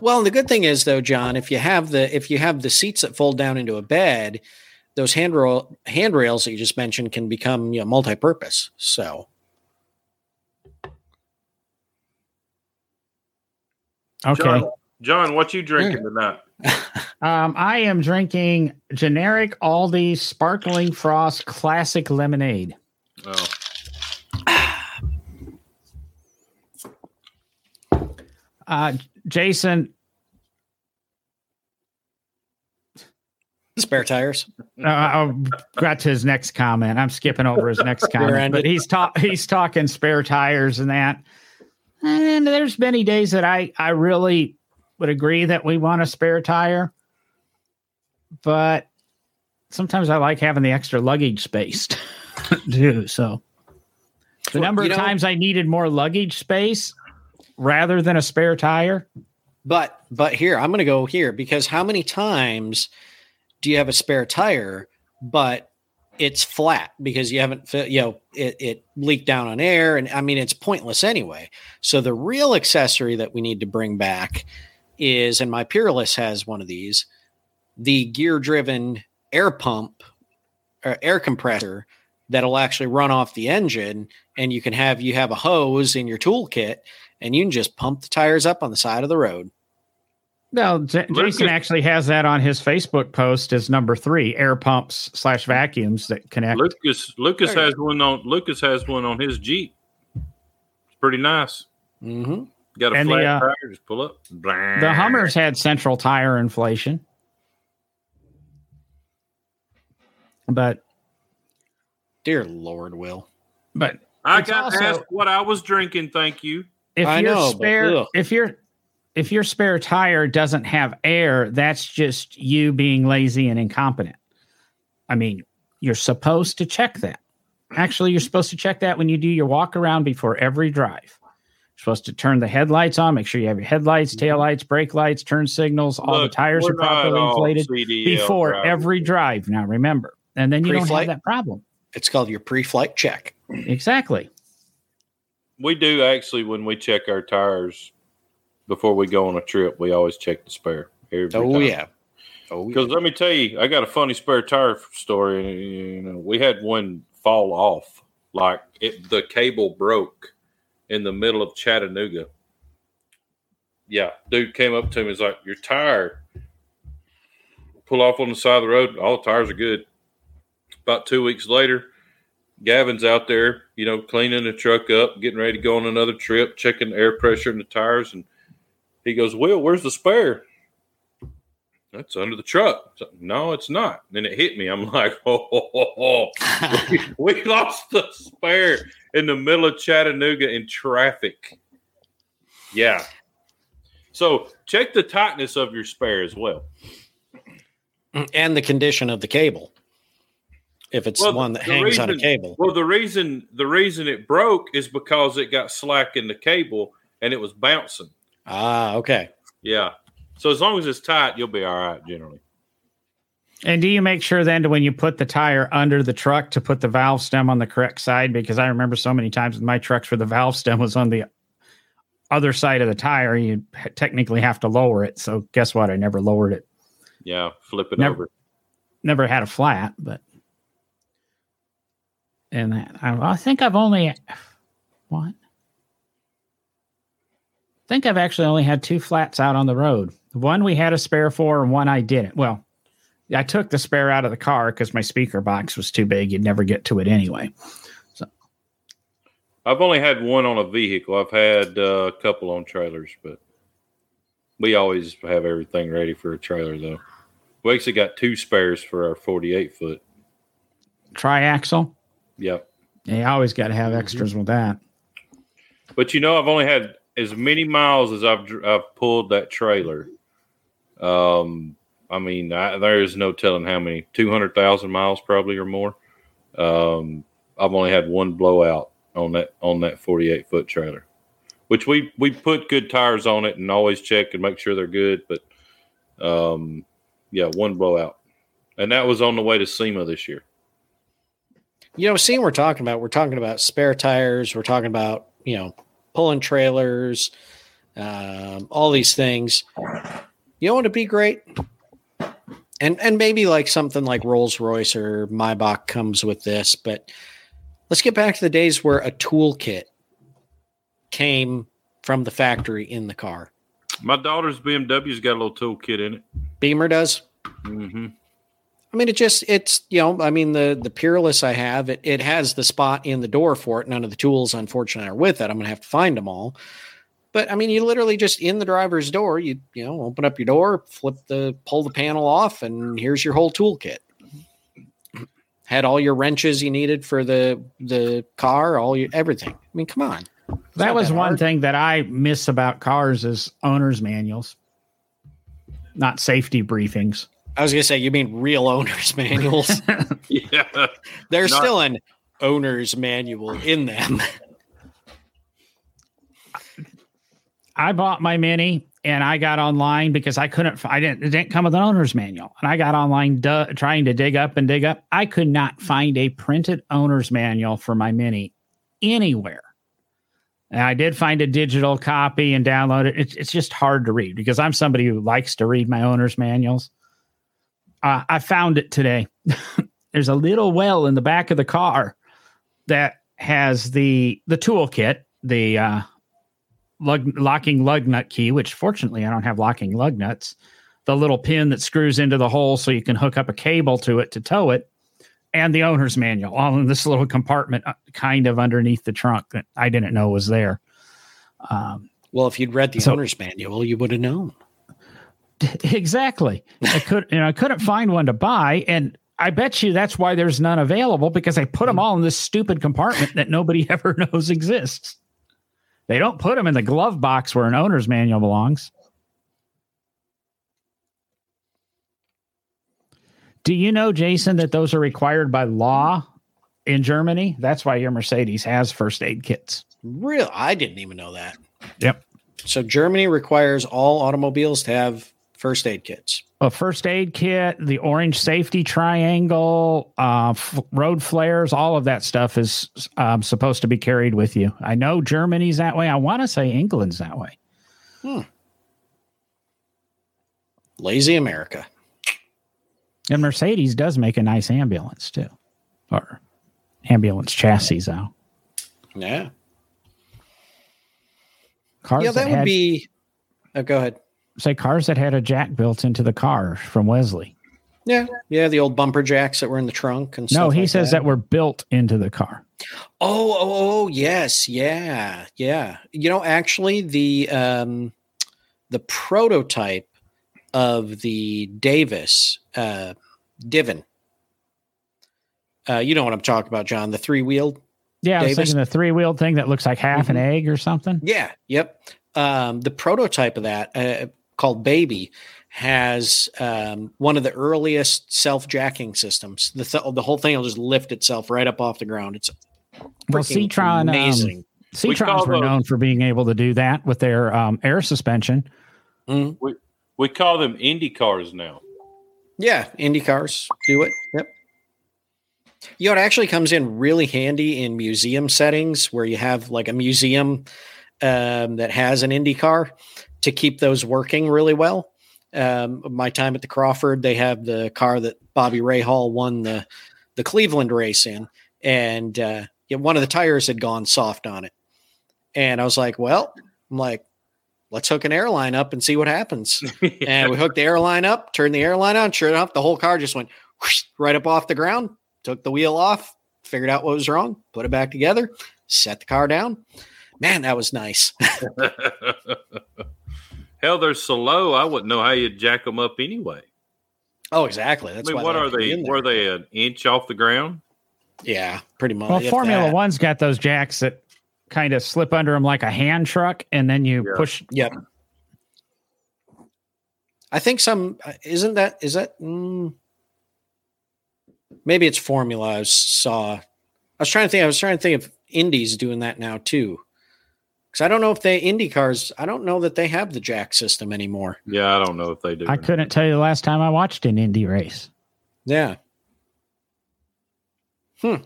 well, and the good thing is though, John, if you have the if you have the seats that fold down into a bed, those handrail handrails that you just mentioned can become you know multi-purpose. So Okay. John, John, what you drinking tonight? Um, I am drinking generic Aldi sparkling frost classic lemonade. Oh, Uh, Jason, Spare tires. uh, I got to his next comment. I'm skipping over his next comment, but he's ta- he's talking spare tires and that. And there's many days that I I really would agree that we want a spare tire, but sometimes I like having the extra luggage space too. So the Well, number of know- times I needed more luggage space rather than a spare tire. But but here, I'm going to go here because how many times do you have a spare tire, but it's flat because you haven't, you know, it, it leaked down on air, and I mean it's pointless anyway. So the real accessory that we need to bring back is, and my Peerless has one of these, the gear-driven air pump or air compressor that'll actually run off the engine, and you can have you have a hose in your toolkit and you can just pump the tires up on the side of the road. No, J- Lucas- Jason actually has that on his Facebook post as number three: air pumps slash vacuums that connect. Lucas Lucas has one on Lucas has one on his Jeep. It's pretty nice. Mm-hmm. Got a And the, flat uh, tire, just pull up. The Hummers had central tire inflation, but Dear Lord, Will. but I got also- asked what I was drinking. Thank you. if I your know, but spare ugh. if your if your spare tire doesn't have air, that's just you being lazy and incompetent. I mean, you're supposed to check that. Actually, you're supposed to check that when you do your walk around before every drive. You're supposed to turn the headlights on, make sure you have your headlights, mm-hmm. tail lights, brake lights, turn signals, all the tires we're properly inflated CDL before drivers. every drive. Now remember, and then you don't have Pre-flight? that problem. It's called your pre-flight check. Exactly. We do actually when we check our tires before we go on a trip. We always check the spare. Every Oh time. yeah. Oh yeah. Because let me tell you, I got a funny spare tire story. You know, we had one fall off, like it, the cable broke in the middle of Chattanooga. Yeah, dude came up to me. He's like, "You're tired." pull off on the side of the road. All the tires are good." About two weeks later, Gavin's out there, you know, cleaning the truck up, getting ready to go on another trip, checking the air pressure in the tires, and he goes, "Will, where's the spare?" That's under the truck. So, no, it's not. Then it hit me. I'm like, oh, oh, oh, oh. We, we lost the spare in the middle of Chattanooga in traffic. Yeah. So check the tightness of your spare as well. and the condition of the cable. If it's Well, one that hangs on a cable. Well, the reason the reason it broke is because it got slack in the cable and it was bouncing. Ah, okay. Yeah. So as long as it's tight, you'll be all right generally. And do you make sure then to when you put the tire under the truck to put the valve stem on the correct side? Because I remember so many times with my trucks where the valve stem was on the other side of the tire, you technically have to lower it. So guess what? I never lowered it. Yeah, flip it Never- over. Never had a flat, but and that I, I think I've only what? I think I've actually only had two flats out on the road. One we had a spare for, and one I didn't. Well, I took the spare out of the car because my speaker box was too big. You'd never get to it anyway. So I've only had one on a vehicle. I've had uh, a couple on trailers, but we always have everything ready for a trailer, though. We actually got two spares for our 48 foot. Triaxle. Yep. Yeah, you always got to have extras with that. But you know, I've only had as many miles as I've I've pulled that trailer. Um, I mean, I, there is no telling how many two hundred thousand miles probably or more. Um, I've only had one blowout on that on that forty eight foot trailer, which we we put good tires on it and always check and make sure they're good. But um, yeah, one blowout, and that was on the way to SEMA this year. You know, seeing we're talking about, we're talking about spare tires, we're talking about, you know, pulling trailers, um, all these things. You know what would be great? And and maybe like something like Rolls Royce or Maybach comes with this, but let's get back to the days where a toolkit came from the factory in the car. My daughter's BMW's got a little toolkit in it. Beamer does. hmm I mean, it just it's you know, I mean the the Peerless I have it it has the spot in the door for it. None of the tools, unfortunately, are with it. I'm gonna have to find them all. But I mean, you literally just in the driver's door, you you know, open up your door, flip the pull the panel off, and here's your whole toolkit. Had all your wrenches you needed for the the car, all your everything. I mean, come on. It's That not was one thing that I miss about cars is owner's manuals, not safety briefings. I was gonna say, you mean real owner's manuals? Yeah. There's Not- still an owner's manual in them. I bought my Mini and I got online because I couldn't. I didn't. It didn't come with an owner's manual, and I got online trying to dig up and dig up. I could not find a printed owner's manual for my Mini anywhere. And I did find a digital copy and download it. It's, it's just hard to read because I'm somebody who likes to read my owner's manuals. Uh, I found it today. There's a little well in the back of the car that has the the toolkit, the uh, lug, locking lug nut key, which fortunately I don't have locking lug nuts. The little pin that screws into the hole so you can hook up a cable to it to tow it, and the owner's manual, all in this little compartment, uh, kind of underneath the trunk that I didn't know was there. Um, Well, if you'd read the So- owner's manual, you would have known. exactly. I could, you know, I couldn't find one to buy, and I bet you that's why there's none available because I put them all in this stupid compartment that nobody ever knows exists. They don't put them in the glove box where an owner's manual belongs. Do you know, Jason, that those are required by law in Germany? That's why your Mercedes has first aid kits. Real, I didn't even know that. Yep. So Germany requires all automobiles to have first aid kits. A first aid kit, the orange safety triangle, uh, f- road flares, all of that stuff is um, supposed to be carried with you. I know Germany's that way. I want to say England's that way. Hmm. Lazy America. And Mercedes does make a nice ambulance too, or ambulance chassis though. Yeah. Cars yeah, that would had, be. Oh, go ahead. Say cars that had a jack built into the car from Wesley. Yeah, yeah, the old bumper jacks that were in the trunk and No, he like says that. were built into the car. Oh, oh, oh, yes, yeah, yeah. You know, actually, the um, the prototype of the Davis uh, Divan. Uh, you know what I'm talking about, John? The three wheeled. Yeah, I was Davis? thinking the three wheeled thing that looks like half an egg or something. Yeah, yep. Um, the prototype of that, uh, called Baby, has um, one of the earliest self jacking systems. The th- the whole thing will just lift itself right up off the ground. It's Well, freaking Citroën, um, amazing. We Citroëns call were those- known for being able to do that with their um, air suspension. Mhm. We call them Indy cars now. Yeah, Indy cars do it. Yep. You know, it actually comes in really handy in museum settings where you have like a museum um, that has an Indy car to keep those working really well. Um, my time at the Crawford, they have the car that Bobby Rahal won the the Cleveland race in, and uh, one of the tires had gone soft on it. And I was like, well, I'm like, let's hook an airline up and see what happens and we hooked the airline up, turned the airline on. Sure enough, the whole car just went whoosh, right up off the ground. Took the wheel off, figured out what was wrong, put it back together, set the car down. Man, that was nice. Hell, they're so low. I wouldn't know how you'd jack them up anyway. oh, exactly. That's I mean, why what are have to be they? Were they an inch off the ground? Yeah, pretty much. Well, Formula that. One's got those jacks that kind of slip under them like a hand truck, and then you Yeah. push. Yep. I think some isn't that is that mm, maybe it's formula. I saw. I was trying to think. I was trying to think of Indies doing that now too, because I don't know if they Indy cars. I don't know that they have the jack system anymore. Yeah, I don't know if they do. I or not. couldn't tell you the last time I watched an Indy race. Yeah. Hmm.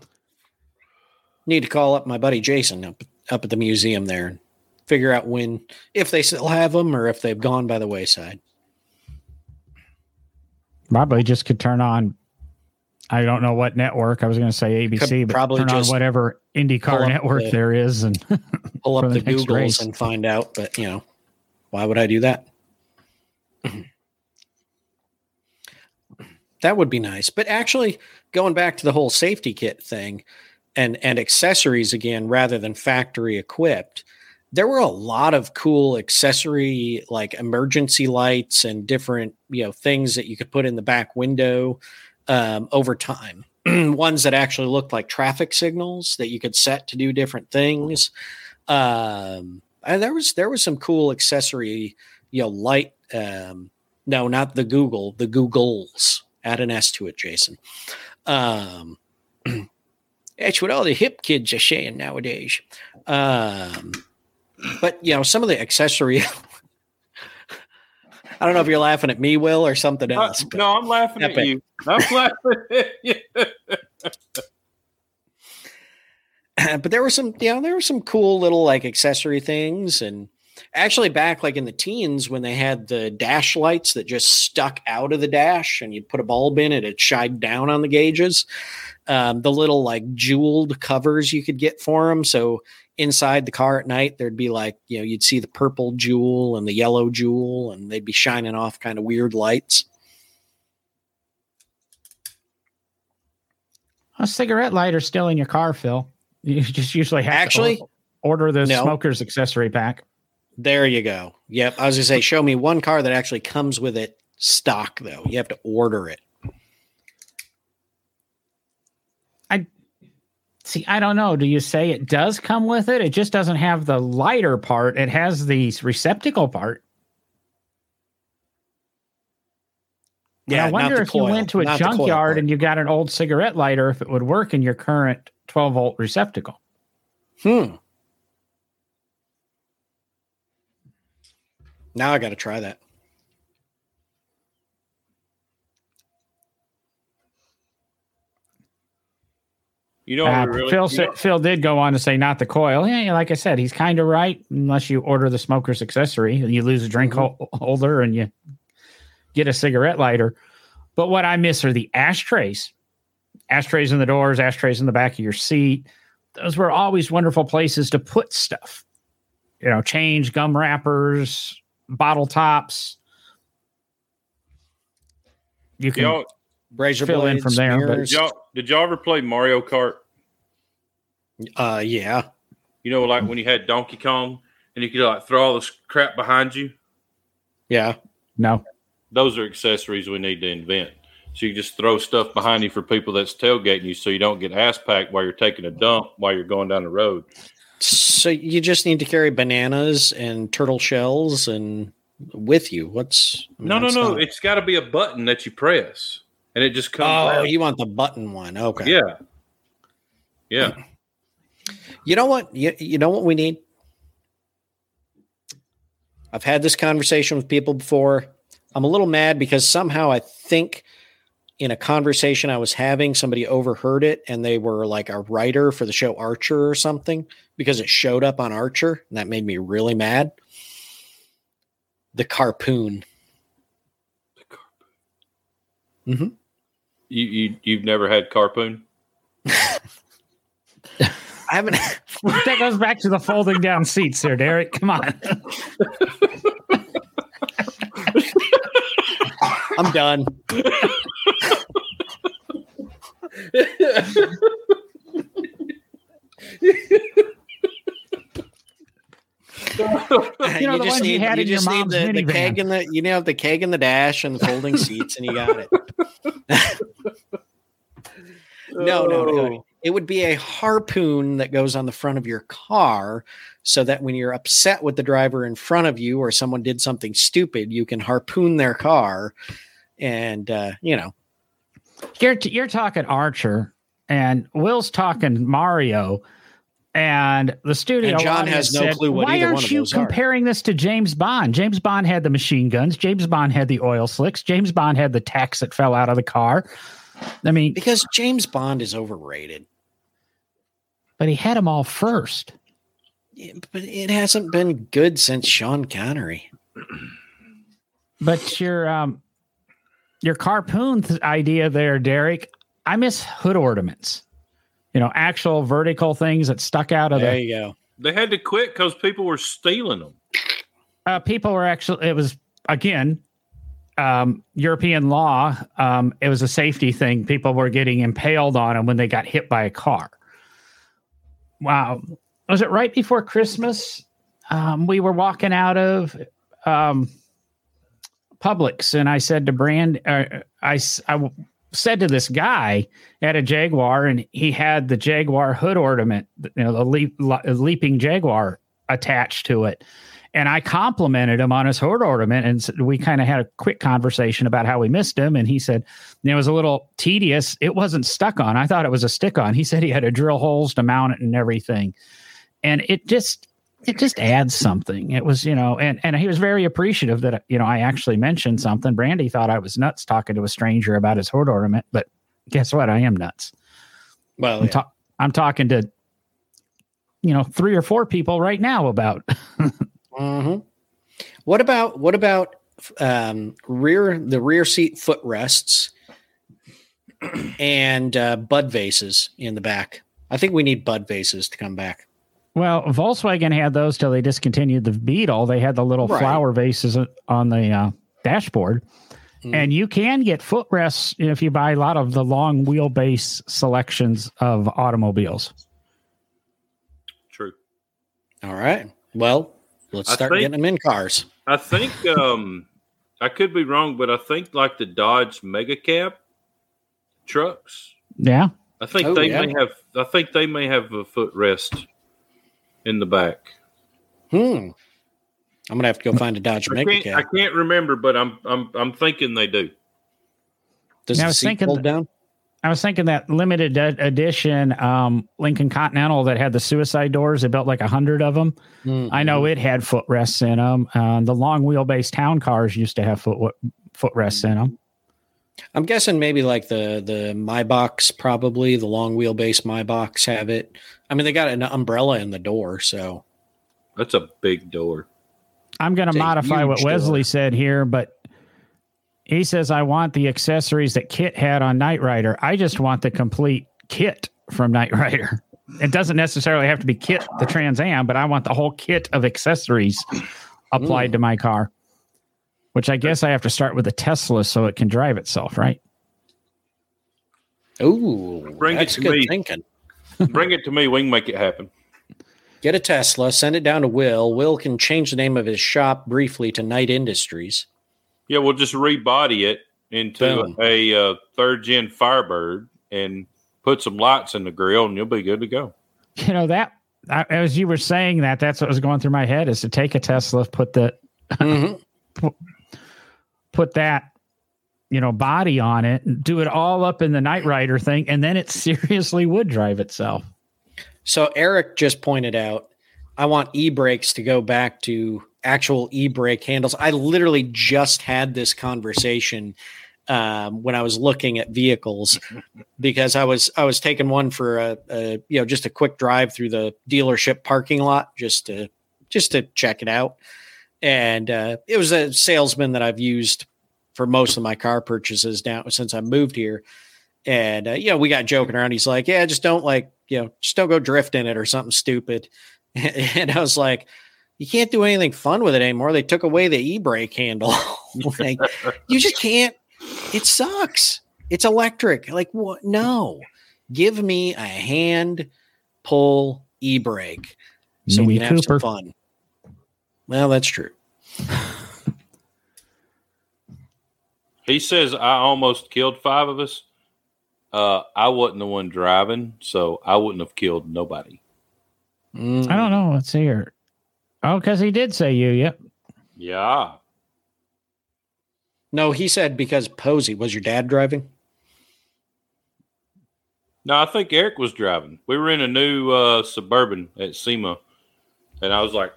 Need to call up my buddy Jason up up at the museum there and figure out when if they still have them or if they've gone by the wayside. Probably just could turn on. I don't know what network. I was going to say ABC, Could but probably turn on whatever pull IndyCar network the- there is, and Pull up the the Googles race. and find out, but you know, Why would I do that? that would be nice. But actually, going back to the whole safety kit thing and and accessories again rather than factory equipped, there were a lot of cool accessory like emergency lights and different you know things that you could put in the back window um, over time. Ones that actually looked like traffic signals that you could set to do different things. Um, and there was there was some cool accessory, you know, light. Um, no, not the Google, the Googles. Add an S to it, Jason. Um, that's what all the hip kids are saying nowadays. Um, but you know, some of the accessory. I don't know if you're laughing at me, Will, or something Uh, else. but- no, I'm laughing Epic. at you. I'm laughing at you. but there were some, you know, there were some cool little like accessory things. And actually, back like in the teens when they had the dash lights that just stuck out of the dash and you'd put a bulb in it, it shied down on the gauges. Um, the little like jeweled covers you could get for them. So inside the car at night, there'd be like, you know, you'd see the purple jewel and the yellow jewel, and they'd be shining off kind of weird lights. A cigarette lighter still in your car, Phil. You just usually have Actually, to order the no. smoker's accessory pack. There you go. Yep. I was gonna say, show me one car that actually comes with it stock though. You have to order it. See, I don't know. Do you say it does come with it? It just doesn't have the lighter part. It has the receptacle part. And I wonder if you went to a not junkyard and you got an old cigarette lighter, if it would work in your current 12 volt receptacle. Hmm. Now I got to try that. You know, Uh, really, Phil, you said, know- Phil did go on to say not the coil. Yeah, yeah, like I said, he's kind of right. Unless you order the smoker's accessory and you lose a drink Mm-hmm. holder and you get a cigarette lighter. But what I miss are the ashtrays. Ashtrays in the doors, ashtrays in the back of your seat. Those were always wonderful places to put stuff. You know, change, gum wrappers, bottle tops. You can y'all, Razor Fill in from there, but- mirrors. did y'all, did y'all ever play Mario Kart? uh, yeah. You know, like when you had Donkey Kong and you could like throw all this crap behind you. Yeah. no. Those are accessories we need to invent. So you just throw stuff behind you for people that's tailgating you, so you don't get ass packed while you're taking a dump while you're going down the road. So you just need to carry bananas and turtle shells and with you. What's I mean, No, no, no. not- It's got to be a button that you press, and it just comes. Oh, out. you want the button one? Okay. yeah, yeah. You know what? You, you know what we need? I've had this conversation with people before. I'm a little mad because somehow I think in a conversation I was having, somebody overheard it and they were like a writer for the show Archer or something because it showed up on Archer. And that made me really mad. The carpoon. Mm-hmm. You you you've never had carpoon? I haven't. That goes back to the folding down seats there, Derek. Come on. I'm done. You know, the ones you had in your mom's the, the keg in the you know the keg and the dash and the folding seats and you got it. No, no, no. It would be a harpoon that goes on the front of your car so that when you're upset with the driver in front of you or someone did something stupid, you can harpoon their car and uh, you know, You're you're talking Archer, and Will's talking Mario, and the studio. And John has no said, clue what Why aren't you those are?" comparing this to James Bond? James Bond had the machine guns. James Bond had the oil slicks. James Bond had the tacks that fell out of the car. I mean, because James Bond is overrated. but he had them all first. Yeah, But it hasn't been good since Sean Connery. But your um, your carpoon th- idea there, Derek. I miss hood ornaments. You know, actual vertical things that stuck out of There the. you go. They had to quit because people were stealing them. uh, people were actually it was again um, European law. Um, it was a safety thing. People were getting impaled on them when they got hit by a car. Wow, was it right before Christmas? Um, we were walking out of um, Publix, and I said to Brand, uh, I, I said to this guy at a Jaguar, and he had the Jaguar hood ornament, you know, the leap, leaping Jaguar attached to it. And I complimented him on his hood ornament, and we kind of had a quick conversation about how we missed him. And he said it was a little tedious. It wasn't stuck on. I thought it was a stick on. He said he had to drill holes to mount it and everything, and it just it just adds something. It was, you know, and and he was very appreciative that you know I actually mentioned something. Brandy thought I was nuts talking to a stranger about his hood ornament, but guess what? I am nuts. Well, I'm, yeah. ta- I'm talking to you know three or four people right now about Mhm. What about what about um, rear the rear seat footrests and uh, bud vases in the back? I think we need bud vases to come back. Well, Volkswagen had those till they discontinued the Beetle. They had the little Right. flower vases on the uh, dashboard. Mm. And you can get footrests if you buy a lot of the long wheelbase selections of automobiles. True. All right. Well, let's start think- getting them in cars. I think um I could be wrong, but I think like the Dodge Mega Cab trucks. Yeah. I think Oh, they yeah. may have. I think they may have a footrest in the back. Hmm. I'm gonna have to go find a Dodge I Mega can't, I can't remember, but I'm I'm I'm thinking they do. Does Yeah, I the was seat thinking fold down? I was thinking that limited ed- edition um, Lincoln Continental that had the suicide doors. They built like a hundred of them. Hmm. I know it had footrests in them. Uh, the long wheelbase town cars used to have foot footrests in them. I'm guessing maybe like the the Maybach, probably the long wheelbase Maybach have it. I mean, they got an umbrella in the door, so That's a big door. I'm going to modify what Wesley door. said here, but he says I want the accessories that Kit had on Knight Rider. I just want the complete kit from Knight Rider. It doesn't necessarily have to be Kit the Trans Am, but I want the whole kit of accessories applied to mm. my car. Which I guess I have to start with a Tesla so it can drive itself, right? ooh, Bring it that's to good me. thinking. Bring it to me. We can make it happen. Get a Tesla, send it down to Will. Will can change the name of his shop briefly to Knight Industries. Yeah, we'll just rebody it into Boom. a uh, third gen Firebird and put some lights in the grill, and you'll be good to go. You know that I, as you were saying that, that's what was going through my head is to take a Tesla, put the Mhm. put that you know body on it do it all up in the Knight Rider thing and then it seriously would drive itself So Eric just pointed out, I want e-brakes to go back to actual e-brake handles. I literally just had this conversation um, when I was looking at vehicles because I was I was taking one for a, a you know just a quick drive through the dealership parking lot just to just to check it out, and uh, it was a salesman that I've used for most of my car purchases now since I moved here. And uh, you know, we got joking around. He's like, "Yeah, just don't like, you know, just don't go drift in it or something stupid." And I was like, "You can't do anything fun with it anymore. They took away the e-brake handle. like, you just can't. It sucks. It's electric. Like, what? No, give me a hand pull e-brake so we Mini can have some fun." Well, that's true. He says I almost killed five of us. Uh, I wasn't the one driving, so I wouldn't have killed nobody. Mm. i don't know let's see here oh because he did say you yep Yeah, No, he said because Posey was your dad driving. no, I think Eric was driving. We were in a new uh, suburban at SEMA, and I was like,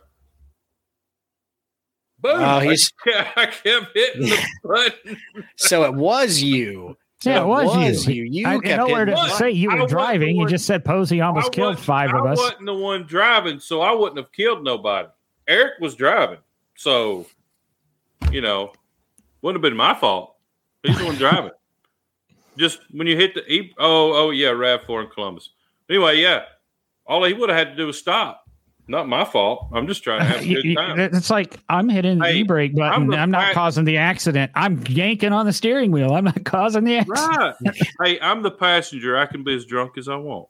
"Boom!" Oh, he's- I, I kept hitting the button. So it was you. yeah it was, you, you. You I kept didn't know where to the say you were wasn't driving you just said posey almost I killed five of us. I wasn't the one driving, so I wouldn't have killed nobody. Eric was driving, so you know, wouldn't have been my fault. He's the one driving. Just when you hit the e- oh oh yeah, Rav Four in Columbus. Anyway, yeah, all he would have had to do was stop. Not my fault. I'm just trying to have a good time. it's like I'm hitting the Hey, e-brake button. I'm I'm, not pa- causing the accident. I'm yanking on the steering wheel. I'm not causing the accident. Right. hey, I'm the passenger. I can be as drunk as I want.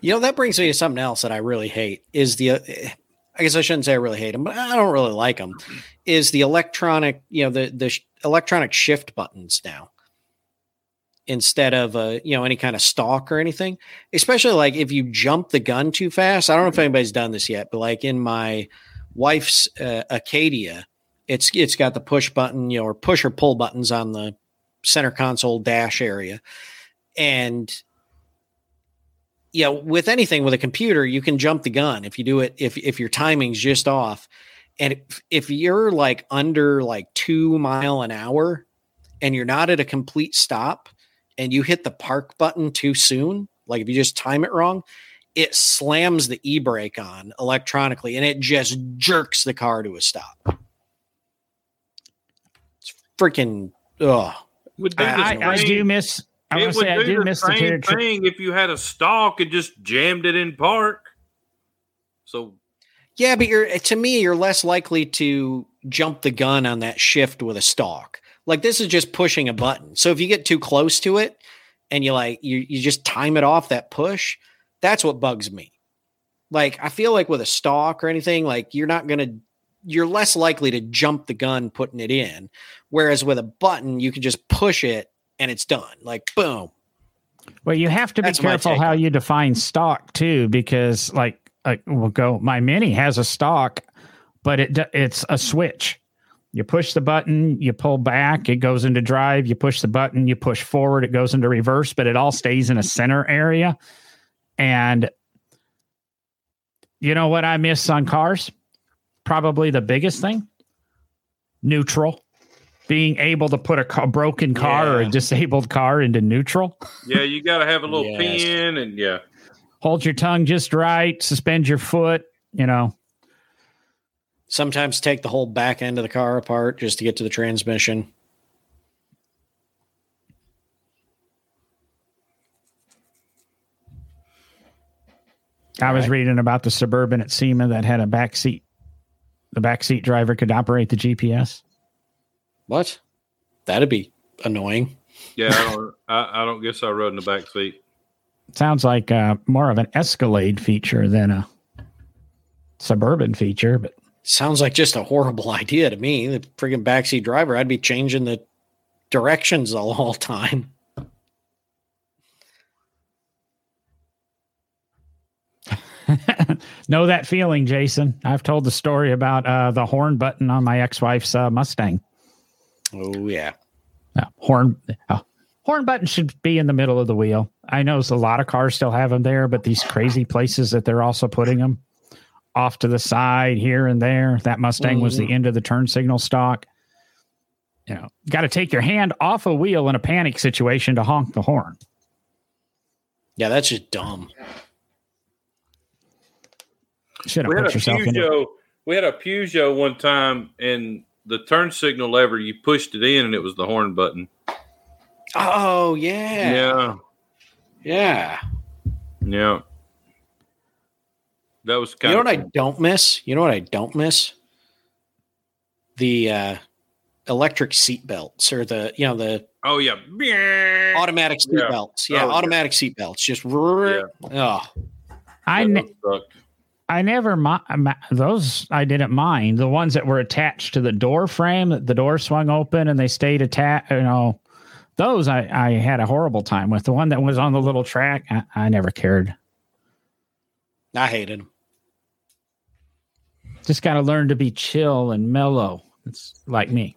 You know, that brings me to something else that I really hate is the, uh, I guess I shouldn't say I really hate them, but I don't really like them. Is the electronic, you know, the, the sh- electronic shift buttons now instead of, uh, you know, any kind of stalk or anything, especially like if you jump the gun too fast. I don't know if anybody's done this yet, but like in my wife's uh, Acadia, it's, it's got the push button, you know, or push or pull buttons on the center console dash area. And, you know, with anything with a computer, you can jump the gun if you do it if if your timing's just off. And if, if you're like under like two mile an hour and you're not at a complete stop and you hit the park button too soon, like if you just time it wrong, it slams the e-brake on electronically and it just jerks the car to a stop. It's freaking oh Would do I, I, I do miss. I it would say I do do the miss the same territory. thing if you had a stalk and just jammed it in park. So Yeah, but you're to me, you're less likely to jump the gun on that shift with a stalk. Like this is just pushing a button. So if you get too close to it and you like you you just time it off that push, that's what bugs me. Like I feel like with a stalk or anything, like you're not gonna you're less likely to jump the gun putting it in. Whereas with a button, you can just push it and it's done. Like boom. Well, you have to be That's careful how you define stock too, because like, like we'll go. My Mini has a stock, but it it's a switch. You push the button, you pull back, it goes into drive. You push the button, you push forward, it goes into reverse, but it all stays in a center area. And you know what I miss on cars? Probably the biggest thing: neutral. Being able to put a ca- broken car or a disabled car into neutral. yeah, you got to have a little Yes. pin and yeah. hold your tongue just right, suspend your foot, you know. Sometimes take the whole back end of the car apart just to get to the transmission. I was Right. reading about the suburban at SEMA that had a back seat. The back seat driver could operate the GPS. What? That'd be annoying. Yeah, I don't, I, I don't guess I rode in the back seat. Sounds like uh, more of an Escalade feature than a suburban feature, but Sounds like just a horrible idea to me. The friggin' backseat driver, I'd be changing the directions all the whole time. know that feeling, Jason. I've told the story about uh, the horn button on my ex-wife's uh, Mustang. Oh yeah. Uh, horn uh, horn button should be in the middle of the wheel. I know a lot of cars still have them there, but these crazy places that they're also putting them off to the side here and there. That Mustang was the end of the turn signal stock. You know, got to take your hand off a wheel in a panic situation to honk the horn. Yeah, that's just dumb. Should have We put yourself in. Peugeot. We had a Peugeot one time, and the turn signal lever you pushed it in, and it was the horn button. Oh yeah. Yeah, Yeah. yeah. That was kind You know of what I don't miss? You know what I don't miss? The uh electric seat belts or the you know the Oh yeah, automatic seat Yeah. belts. Yeah, Oh, yeah. automatic seat belts. Just Yeah. oh I That ne- sucked. I never mi- those I didn't mind the ones that were attached to the door frame that the door swung open and they stayed attached. You know, those I I had a horrible time with. The one that was on the little track, I, I never cared. I hated them. Just got to learn to be chill and mellow. It's like me.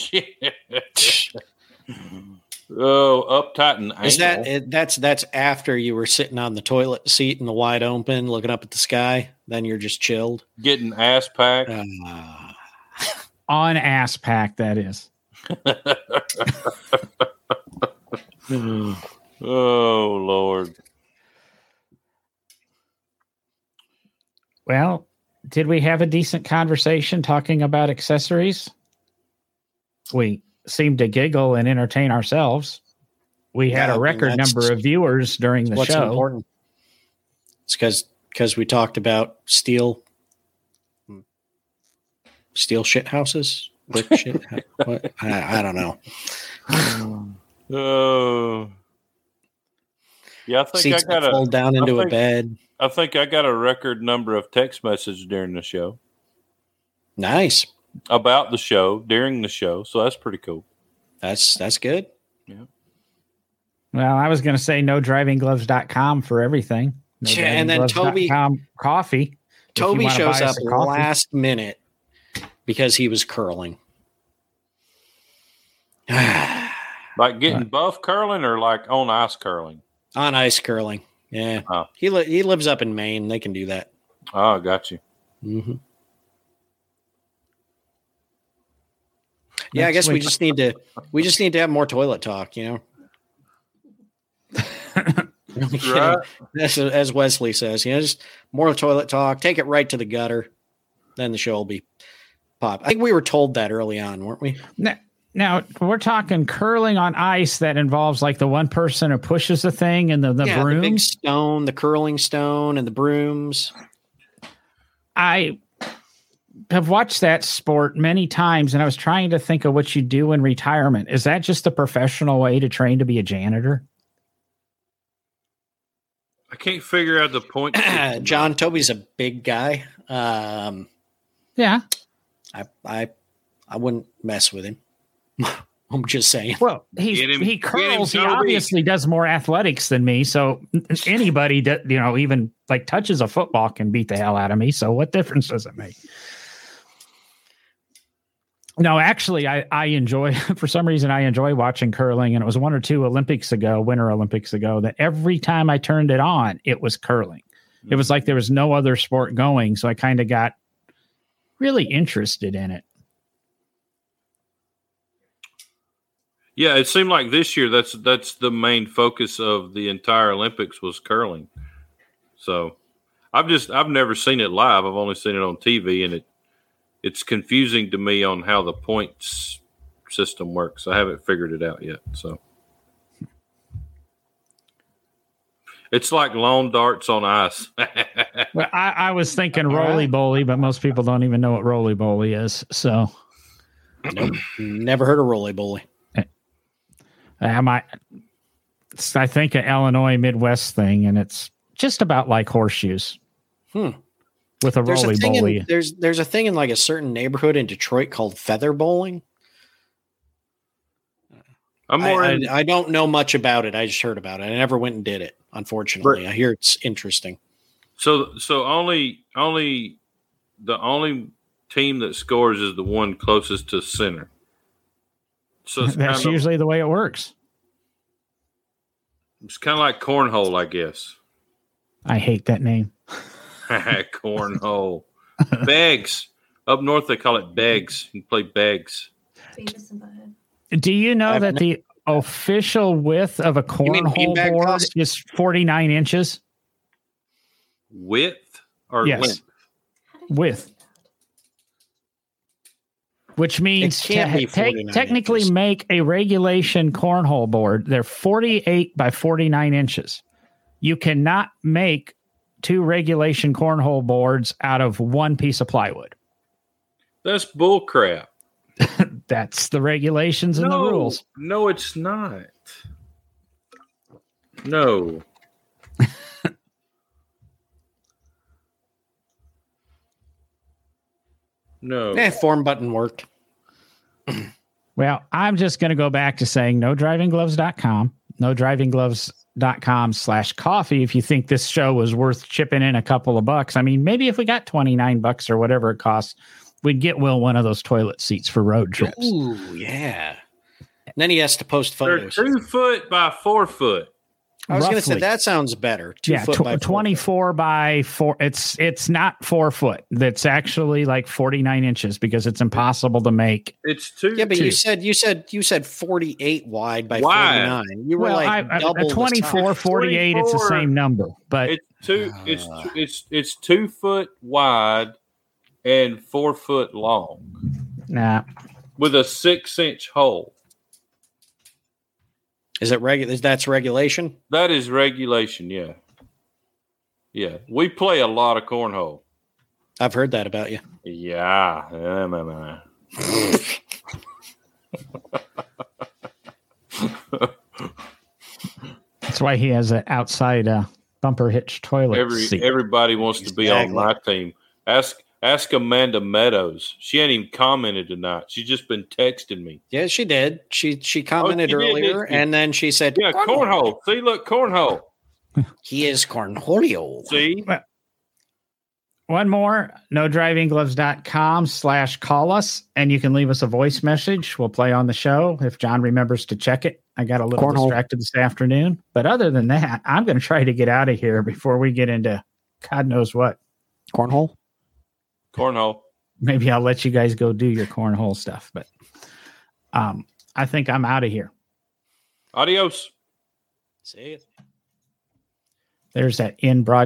oh, uptight and Is that that's that's after you were sitting on the toilet seat in the wide open, looking up at the sky. Then you're just chilled. getting ass packed? Uh, On ass pack, that is. oh Lord. Well, did we have a decent conversation talking about accessories? We seemed to giggle and entertain ourselves. We had Yeah, I a mean, record that's- number of viewers during the what's show. important? It's because because we talked about steel steel shit houses, brick shit. what? I, I don't know. Oh. yeah, I think Seats I got a. fold down into a bed. I think I got a record number of text messages during the show Nice. About the show during the show, so that's pretty cool. That's that's good. Yeah. Well, I was going to say no driving-gloves.com for everything. No Yeah, and then Toby- coffee. Toby shows up us a coffee. last minute because he was curling. Like getting buff curling or like on ice curling. On ice curling. Yeah. Oh. He li- he lives up in Maine. They can do that. Oh, got you. hmm Yeah, I Next guess we just need to we just need to have more toilet talk, you know. Right? As, as Wesley says, you know, just more toilet talk. Take it right to the gutter, then the show will be pop. I think we were told that early on, weren't we? Now, now we're talking curling on ice that involves like the one person who pushes the thing and the, the yeah, the big brooms. stone, the curling stone, and the brooms. I have watched that sport many times and I was trying to think of what you do in retirement. Is that just a professional way to train to be a janitor? I can't figure out the point. John Toby's a big guy. Um, Yeah. I I I wouldn't mess with him. I'm just saying. Well, he's, him- he get him, curls. He obviously does more athletics than me. So anybody that you know even like touches a football can beat the hell out of me. So what difference does it make? No, actually, I I enjoy for some reason I enjoy watching curling, and it was one or two Olympics ago, Winter Olympics ago, that every time I turned it on, it was curling. It was mm. like there was no other sport going, so I kind of got really interested in it. Yeah, it seemed like this year that's that's the main focus of the entire Olympics was curling. So I've just I've never seen it live. I've only seen it on TV, and it it's confusing to me on how the points system works. I haven't figured it out yet. So it's like lawn darts on ice. Well, I, I was thinking rolle bolle, but most people don't even know what rolle bolle is. So Nope. Never heard of rolle bolle. I might, I think an Illinois Midwest thing, and it's just about like horseshoes Hmm. With a There's roly a thing in, there's there's a thing in like a certain neighborhood in Detroit called feather bowling. I'm more I, in, I don't know much about it. I just heard about it. I never went and did it. Unfortunately, I hear it's interesting. so so only only the only team that scores is the one closest to center. So That's kind of usually the way it works. it's kind of like cornhole, I guess. I hate that name. cornhole. Bags. Up north, they call it bags. You play bags. Beavis and Butthead. Do you know I've that the official width of a cornhole beanbag board toss? is 49 inches? Width or Yes. length? How did you Width. which means to can't be ha- take, 49 technically inches. make a regulation cornhole board. They're 48 by 49 inches. You cannot make two regulation cornhole boards out of one piece of plywood. That's bull crap. That's the regulations and the rules. No, it's not. No. no. Eh, form button worked. Well, I'm just going to go back to saying no drivinggloves.com, no drivinggloves.com slash coffee. If you think this show was worth chipping in a couple of bucks, I mean, maybe if we got 29 bucks or whatever it costs, we'd get Will one of those toilet seats for road trips. Ooh, yeah. And then he has to post They're photos. two foot by four foot. I was going to say that sounds better. Two yeah, foot tw- by four 24 by 4 it's it's not 4 foot that's actually like 49 inches because it's impossible to make It's two. Yeah, but Two. you said you said you said 48 wide by Wide. 49. You were well like I, I, double a the 24 size. 48 it's the same number but It's two. It's Ah. it's it's two foot wide and four foot long nah with a six inch hole. Is it regular? That's regulation. That is regulation. Yeah. Yeah, we play a lot of cornhole. I've heard that about you. Yeah, yeah, man, man. That's why he has an outside uh, bumper hitch toilet Every seat. everybody wants to be on my team. Ask ask Amanda Meadows. She ain't even commented tonight. She's just been texting me. Yeah, she did. She she oh, commented she earlier, didn't and then she said, Yeah, cornhole. See, look, cornhole. He is cornholio. See, One more, no driving gloves.com slash call us, and you can leave us a voice message. We'll play on the show if John remembers to check it. I got a little Cornhole. distracted this afternoon. But other than that, I'm going to try to get out of here before we get into God knows what. Cornhole. Cornhole. Maybe I'll let you guys go do your cornhole stuff. But um, I think I'm out of here. Adios. See ya. There's that in broad.